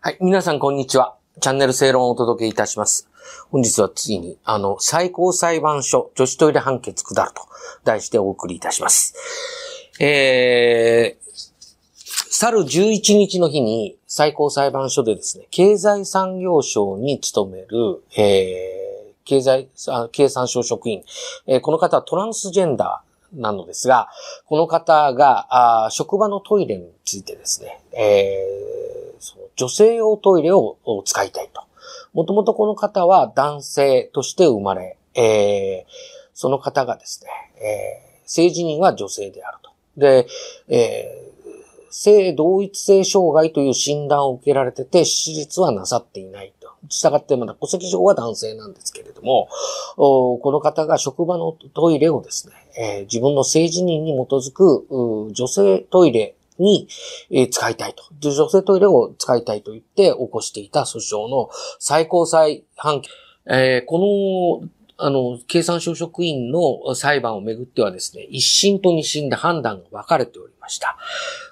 はい、皆さんこんにちは。チャンネル正論をお届けいたします。本日はついに、あの、最高裁判所女子トイレ判決下ると題してお送りいたします。えー、去る11日の日に最高裁判所でですね、経済産業省に勤める、えー、経済、経産省職員、えー、この方はトランスジェンダーなのですが、この方が、あ職場のトイレについてですね、えー女性用トイレを使いたいと。もともとこの方は男性として生まれ、えー、その方がですね、えー、性自認は女性であると。で、えー、性同一性障害という診断を受けられてて、手術はなさっていないと。従ってまだ戸籍上は男性なんですけれども、この方が職場のトイレをですね、えー、自分の性自認に基づく女性トイレに、えー、使いたいと。女性トイレを使いたいと言って起こしていた訴訟の最高裁判決。えー、この、あの、経産省職員の裁判をめぐってはですね、一審と二審で判断が分かれておりました。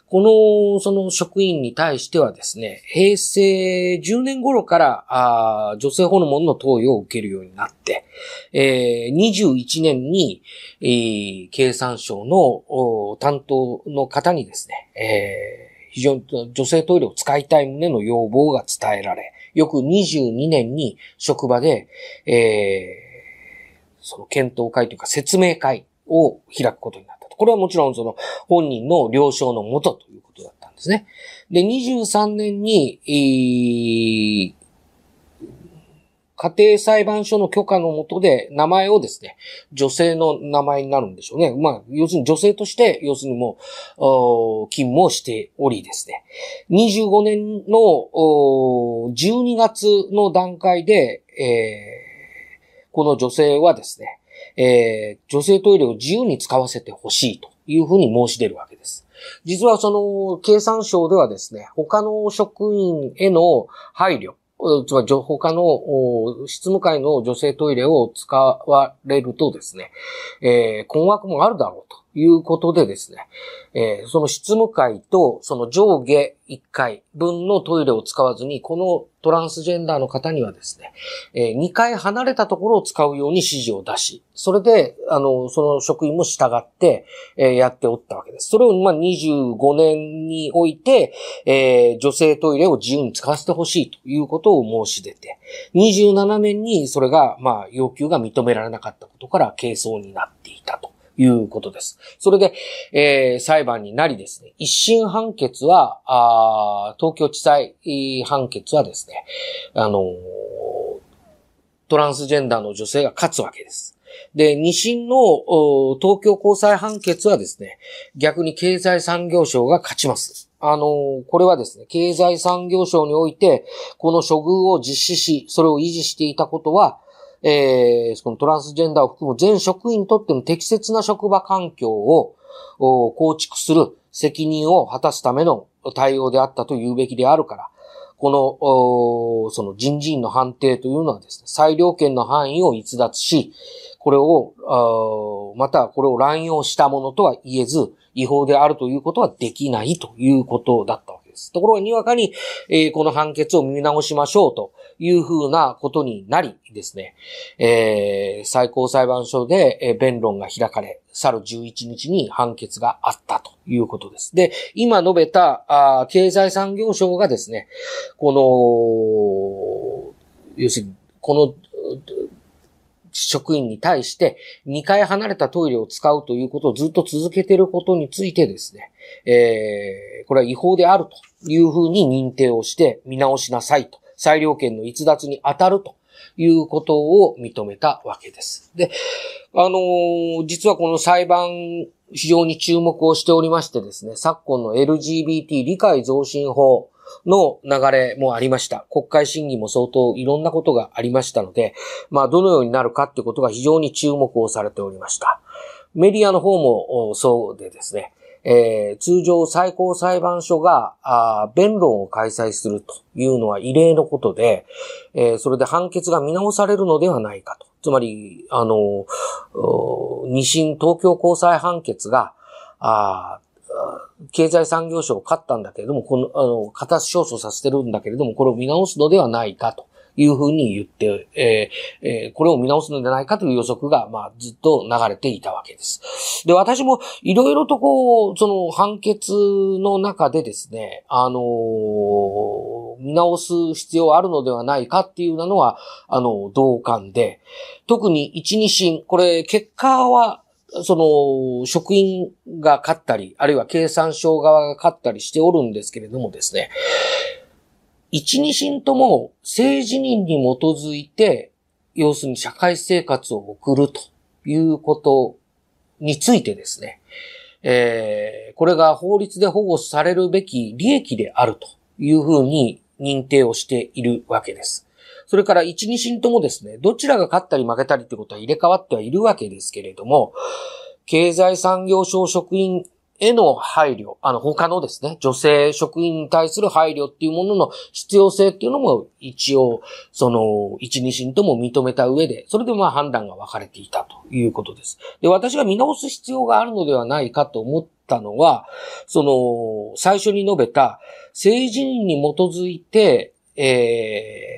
この、その職員に対してはですね、平成10年頃から、あ女性ホルモンの投与を受けるようになって、えー、21年に、えー、経産省の担当の方にですね、えー、非常に女性トイレを使いたい旨の要望が伝えられ、翌22年に職場で、えー、その検討会というか説明会を開くことになったと。これはもちろんその本人の了承のもとということだったんですね。で、23年に、家庭裁判所の許可のもとで名前をですね、女性の名前になるんでしょうね。まあ、要するに女性として、要するにもう、勤務をしておりですね。25年の12月の段階で、えー、この女性はですね、えー、女性トイレを自由に使わせてほしいというふうに申し出るわけです。実はその、経産省ではですね、他の職員への配慮、つまり他の執務会の女性トイレを使われるとですね、えー、困惑もあるだろうと。いうことでですね、えー、その執務会とその上下1回分のトイレを使わずに、このトランスジェンダーの方にはですね、えー、2回離れたところを使うように指示を出し、それで、あの、その職員も従って、えー、やっておったわけです。それを、ま、25年において、えー、女性トイレを自由に使わせてほしいということを申し出て、27年にそれが、まあ、要求が認められなかったことから、係争になっていたと。いうことです。それで、えー、裁判になりですね、一審判決は、あ東京地裁判決はですね、あのー、トランスジェンダーの女性が勝つわけです。で、二審の東京高裁判決はですね、逆に経済産業省が勝ちます。あの、これはですね、経済産業省において、この処遇を実施し、それを維持していたことは、えー、そのトランスジェンダーを含む全職員にとっての適切な職場環境を構築する責任を果たすための対応であったと言うべきであるから、この、その人事院の判定というのはですね、裁量権の範囲を逸脱し、これを、またこれを乱用したものとは言えず、違法であるということはできないということだったです。ところがにわかに、えー、この判決を見直しましょうというふうなことになりですね、えー、最高裁判所で、えー、弁論が開かれ、去る11日に判決があったということです。で、今述べた、あ経済産業省がですね、この、要するに、この、職員に対して2回離れたトイレを使うということをずっと続けていることについてですね、えー、これは違法であるというふうに認定をして見直しなさいと裁量権の逸脱に当たるということを認めたわけです。で、あのー、実はこの裁判、非常に注目をしておりましてですね、昨今の LGBT 理解増進法の流れもありました。国会審議も相当いろんなことがありましたので、まあ、どのようになるかってことが非常に注目をされておりました。メディアの方もそうでですね、えー、通常最高裁判所があ弁論を開催するというのは異例のことで、えー、それで判決が見直されるのではないかと。つまり、あの、二審東京高裁判決が、あ経済産業省を勝ったんだけれども、この、あの、形勝訴させてるんだけれども、これを見直すのではないかと。いうふうに言って、えーえー、これを見直すのではないかという予測が、まあ、ずっと流れていたわけです。で、私もいろいろとこう、その判決の中でですね、あのー、見直す必要あるのではないかっていうのは、あの、同感で、特に一二審、これ、結果は、その、職員が勝ったり、あるいは経産省側が勝ったりしておるんですけれどもですね、一、二審とも政治人に基づいて、要するに社会生活を送るということについてですね、えー、これが法律で保護されるべき利益であるというふうに認定をしているわけです。それから一、二審ともですね、どちらが勝ったり負けたりってことは入れ替わってはいるわけですけれども、経済産業省職員への配慮、あの、他のですね、女性職員に対する配慮っていうものの必要性っていうのも一応、その、一、二審とも認めた上で、それでまあ判断が分かれていたということです。で、私が見直す必要があるのではないかと思ったのは、その、最初に述べた、政治人に基づいて、えー、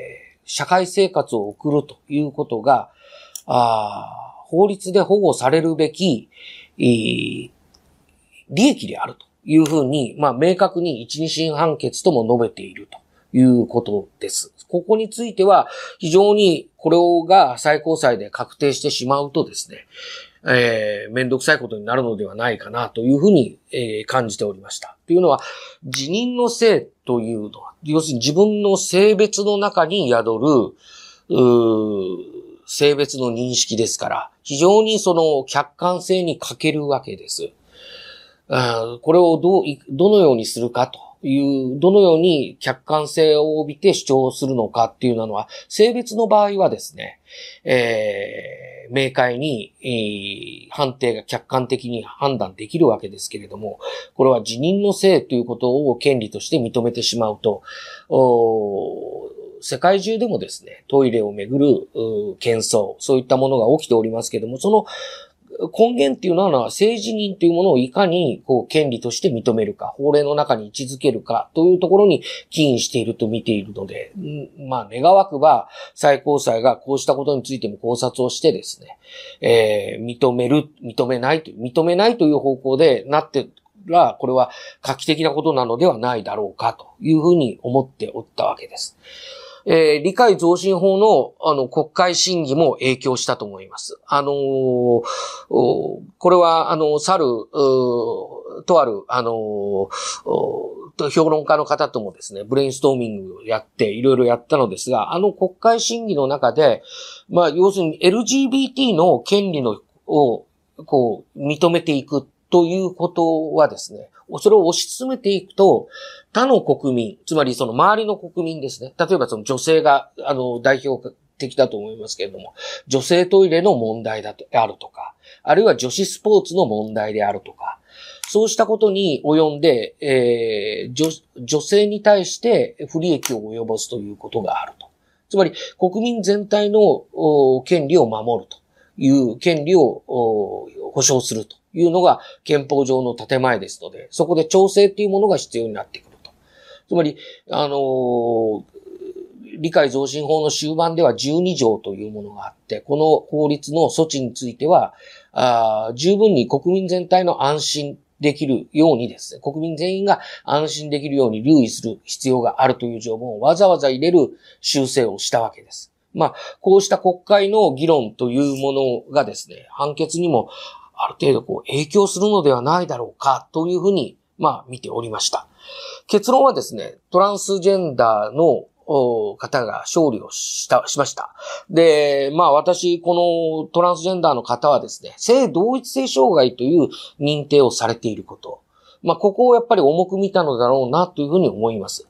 社会生活を送るということが、あ法律で保護されるべき、利益であるというふうに、まあ、明確に一二審判決とも述べているということです。ここについては、非常にこれが最高裁で確定してしまうとですね、えー、めんどくさいことになるのではないかなというふうに、えー、感じておりました。というのは、辞任の性というのは、要するに自分の性別の中に宿る、性別の認識ですから、非常にその客観性に欠けるわけです。これをどう、どのようにするかという、どのように客観性を帯びて主張するのかっていうのは、性別の場合はですね、えー、明快に、えー、判定が客観的に判断できるわけですけれども、これは辞任の性ということを権利として認めてしまうと、世界中でもですね、トイレをめぐる、喧騒、そういったものが起きておりますけれども、その根源っていうのは政治人というものをいかにこう権利として認めるか、法令の中に位置づけるかというところに起因していると見ているので、まあ願わくば最高裁がこうしたことについても考察をしてですね、えー、認める、認めないという、認めないという方向でなってら、これは画期的なことなのではないだろうかというふうに思っておったわけです。えー、理解増進法の、あの、国会審議も影響したと思います。あのー、これは、あの、去る、とある、あの評論家の方ともですね、ブレインストーミングをやって、いろいろやったのですが、あの国会審議の中で、まあ、要するに LGBT の権利の、を、こう、認めていくということはですね、それを推し進めていくと、他の国民、つまりその周りの国民ですね。例えばその女性が、あの、代表的だと思いますけれども、女性トイレの問題だと、あるとか、あるいは女子スポーツの問題であるとか、そうしたことに及んで、えー、女女性に対して不利益を及ぼすということがあると。つまり、国民全体の権利を守るという権利を保障するというのが憲法上の建前ですので、そこで調整っていうものが必要になってくると。つまり、あのー、理解増進法の終盤では12条というものがあって、この法律の措置については、あ十分に国民全体の安心できるようにですね、国民全員が安心できるように留意する必要があるという条文をわざわざ入れる修正をしたわけです。まあ、こうした国会の議論というものがですね、判決にもある程度こう影響するのではないだろうかというふうに、まあ見ておりました。結論はですね、トランスジェンダーの方が勝利をした、しました。で、まあ私、このトランスジェンダーの方はですね、性同一性障害という認定をされていること。まあここをやっぱり重く見たのだろうなというふうに思います。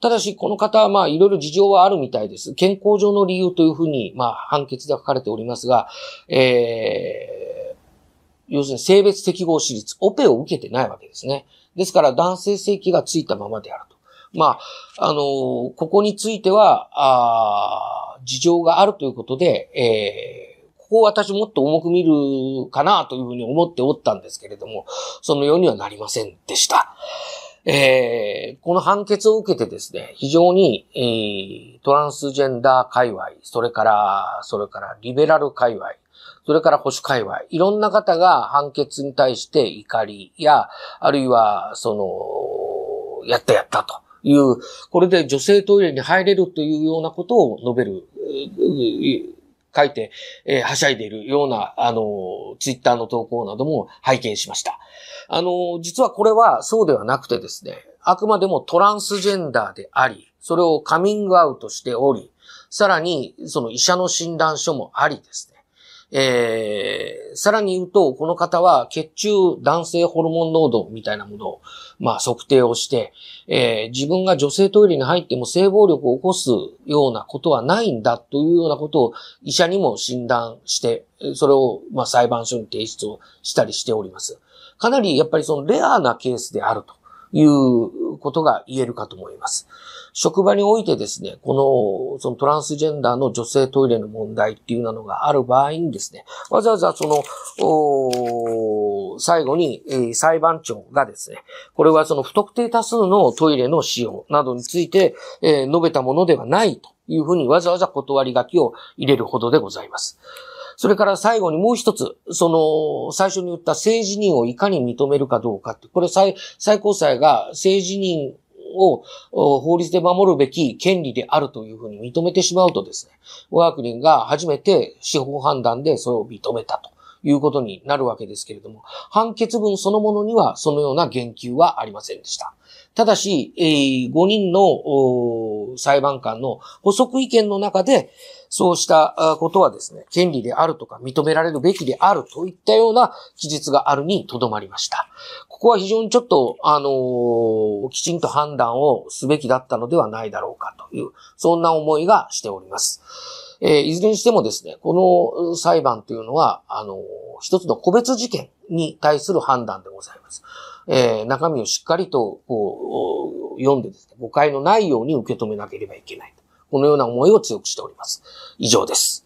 ただし、この方はまあいろいろ事情はあるみたいです。健康上の理由というふうに、まあ判決では書かれておりますが、えー、要するに性別適合手術、オペを受けてないわけですね。ですから男性性器がついたままであると。まあ、あのー、ここについては、あ事情があるということで、えー、ここを私もっと重く見るかなというふうに思っておったんですけれども、そのようにはなりませんでした。えー、この判決を受けてですね、非常に、えー、トランスジェンダー界隈、それから、それからリベラル界隈、それから保守界隈、いろんな方が判決に対して怒りや、あるいは、その、やったやったという、これで女性トイレに入れるというようなことを述べる、書いて、えー、はしゃいでいるような、あの、ツイッターの投稿なども拝見しました。あの、実はこれはそうではなくてですね、あくまでもトランスジェンダーであり、それをカミングアウトしており、さらに、その医者の診断書もありですね。えー、さらに言うと、この方は血中男性ホルモン濃度みたいなものを、まあ、測定をして、えー、自分が女性トイレに入っても性暴力を起こすようなことはないんだというようなことを医者にも診断して、それを、まあ、裁判所に提出をしたりしております。かなりやっぱりそのレアなケースであるということが言えるかと思います。職場においてですね、この、そのトランスジェンダーの女性トイレの問題っていうのがある場合にですね、わざわざその、最後に、えー、裁判長がですね、これはその不特定多数のトイレの使用などについて、えー、述べたものではないというふうにわざわざ断り書きを入れるほどでございます。それから最後にもう一つ、その、最初に言った政治人をいかに認めるかどうかって、これ最、最高裁が政治人を法律で守るべき権利であるというふうに認めてしまうとですね、我が国が初めて司法判断でそれを認めたということになるわけですけれども、判決文そのものにはそのような言及はありませんでした。ただし、えー、5人の裁判官の補足意見の中で、そうしたことはですね、権利であるとか認められるべきであるといったような記述があるにとどまりました。ここは非常にちょっと、あのー、きちんと判断をすべきだったのではないだろうかという、そんな思いがしております。えー、いずれにしてもですね、この裁判というのは、あのー、一つの個別事件に対する判断でございます。えー、中身をしっかりとこう読んでですね、誤解のないように受け止めなければいけない。このような思いを強くしております。以上です。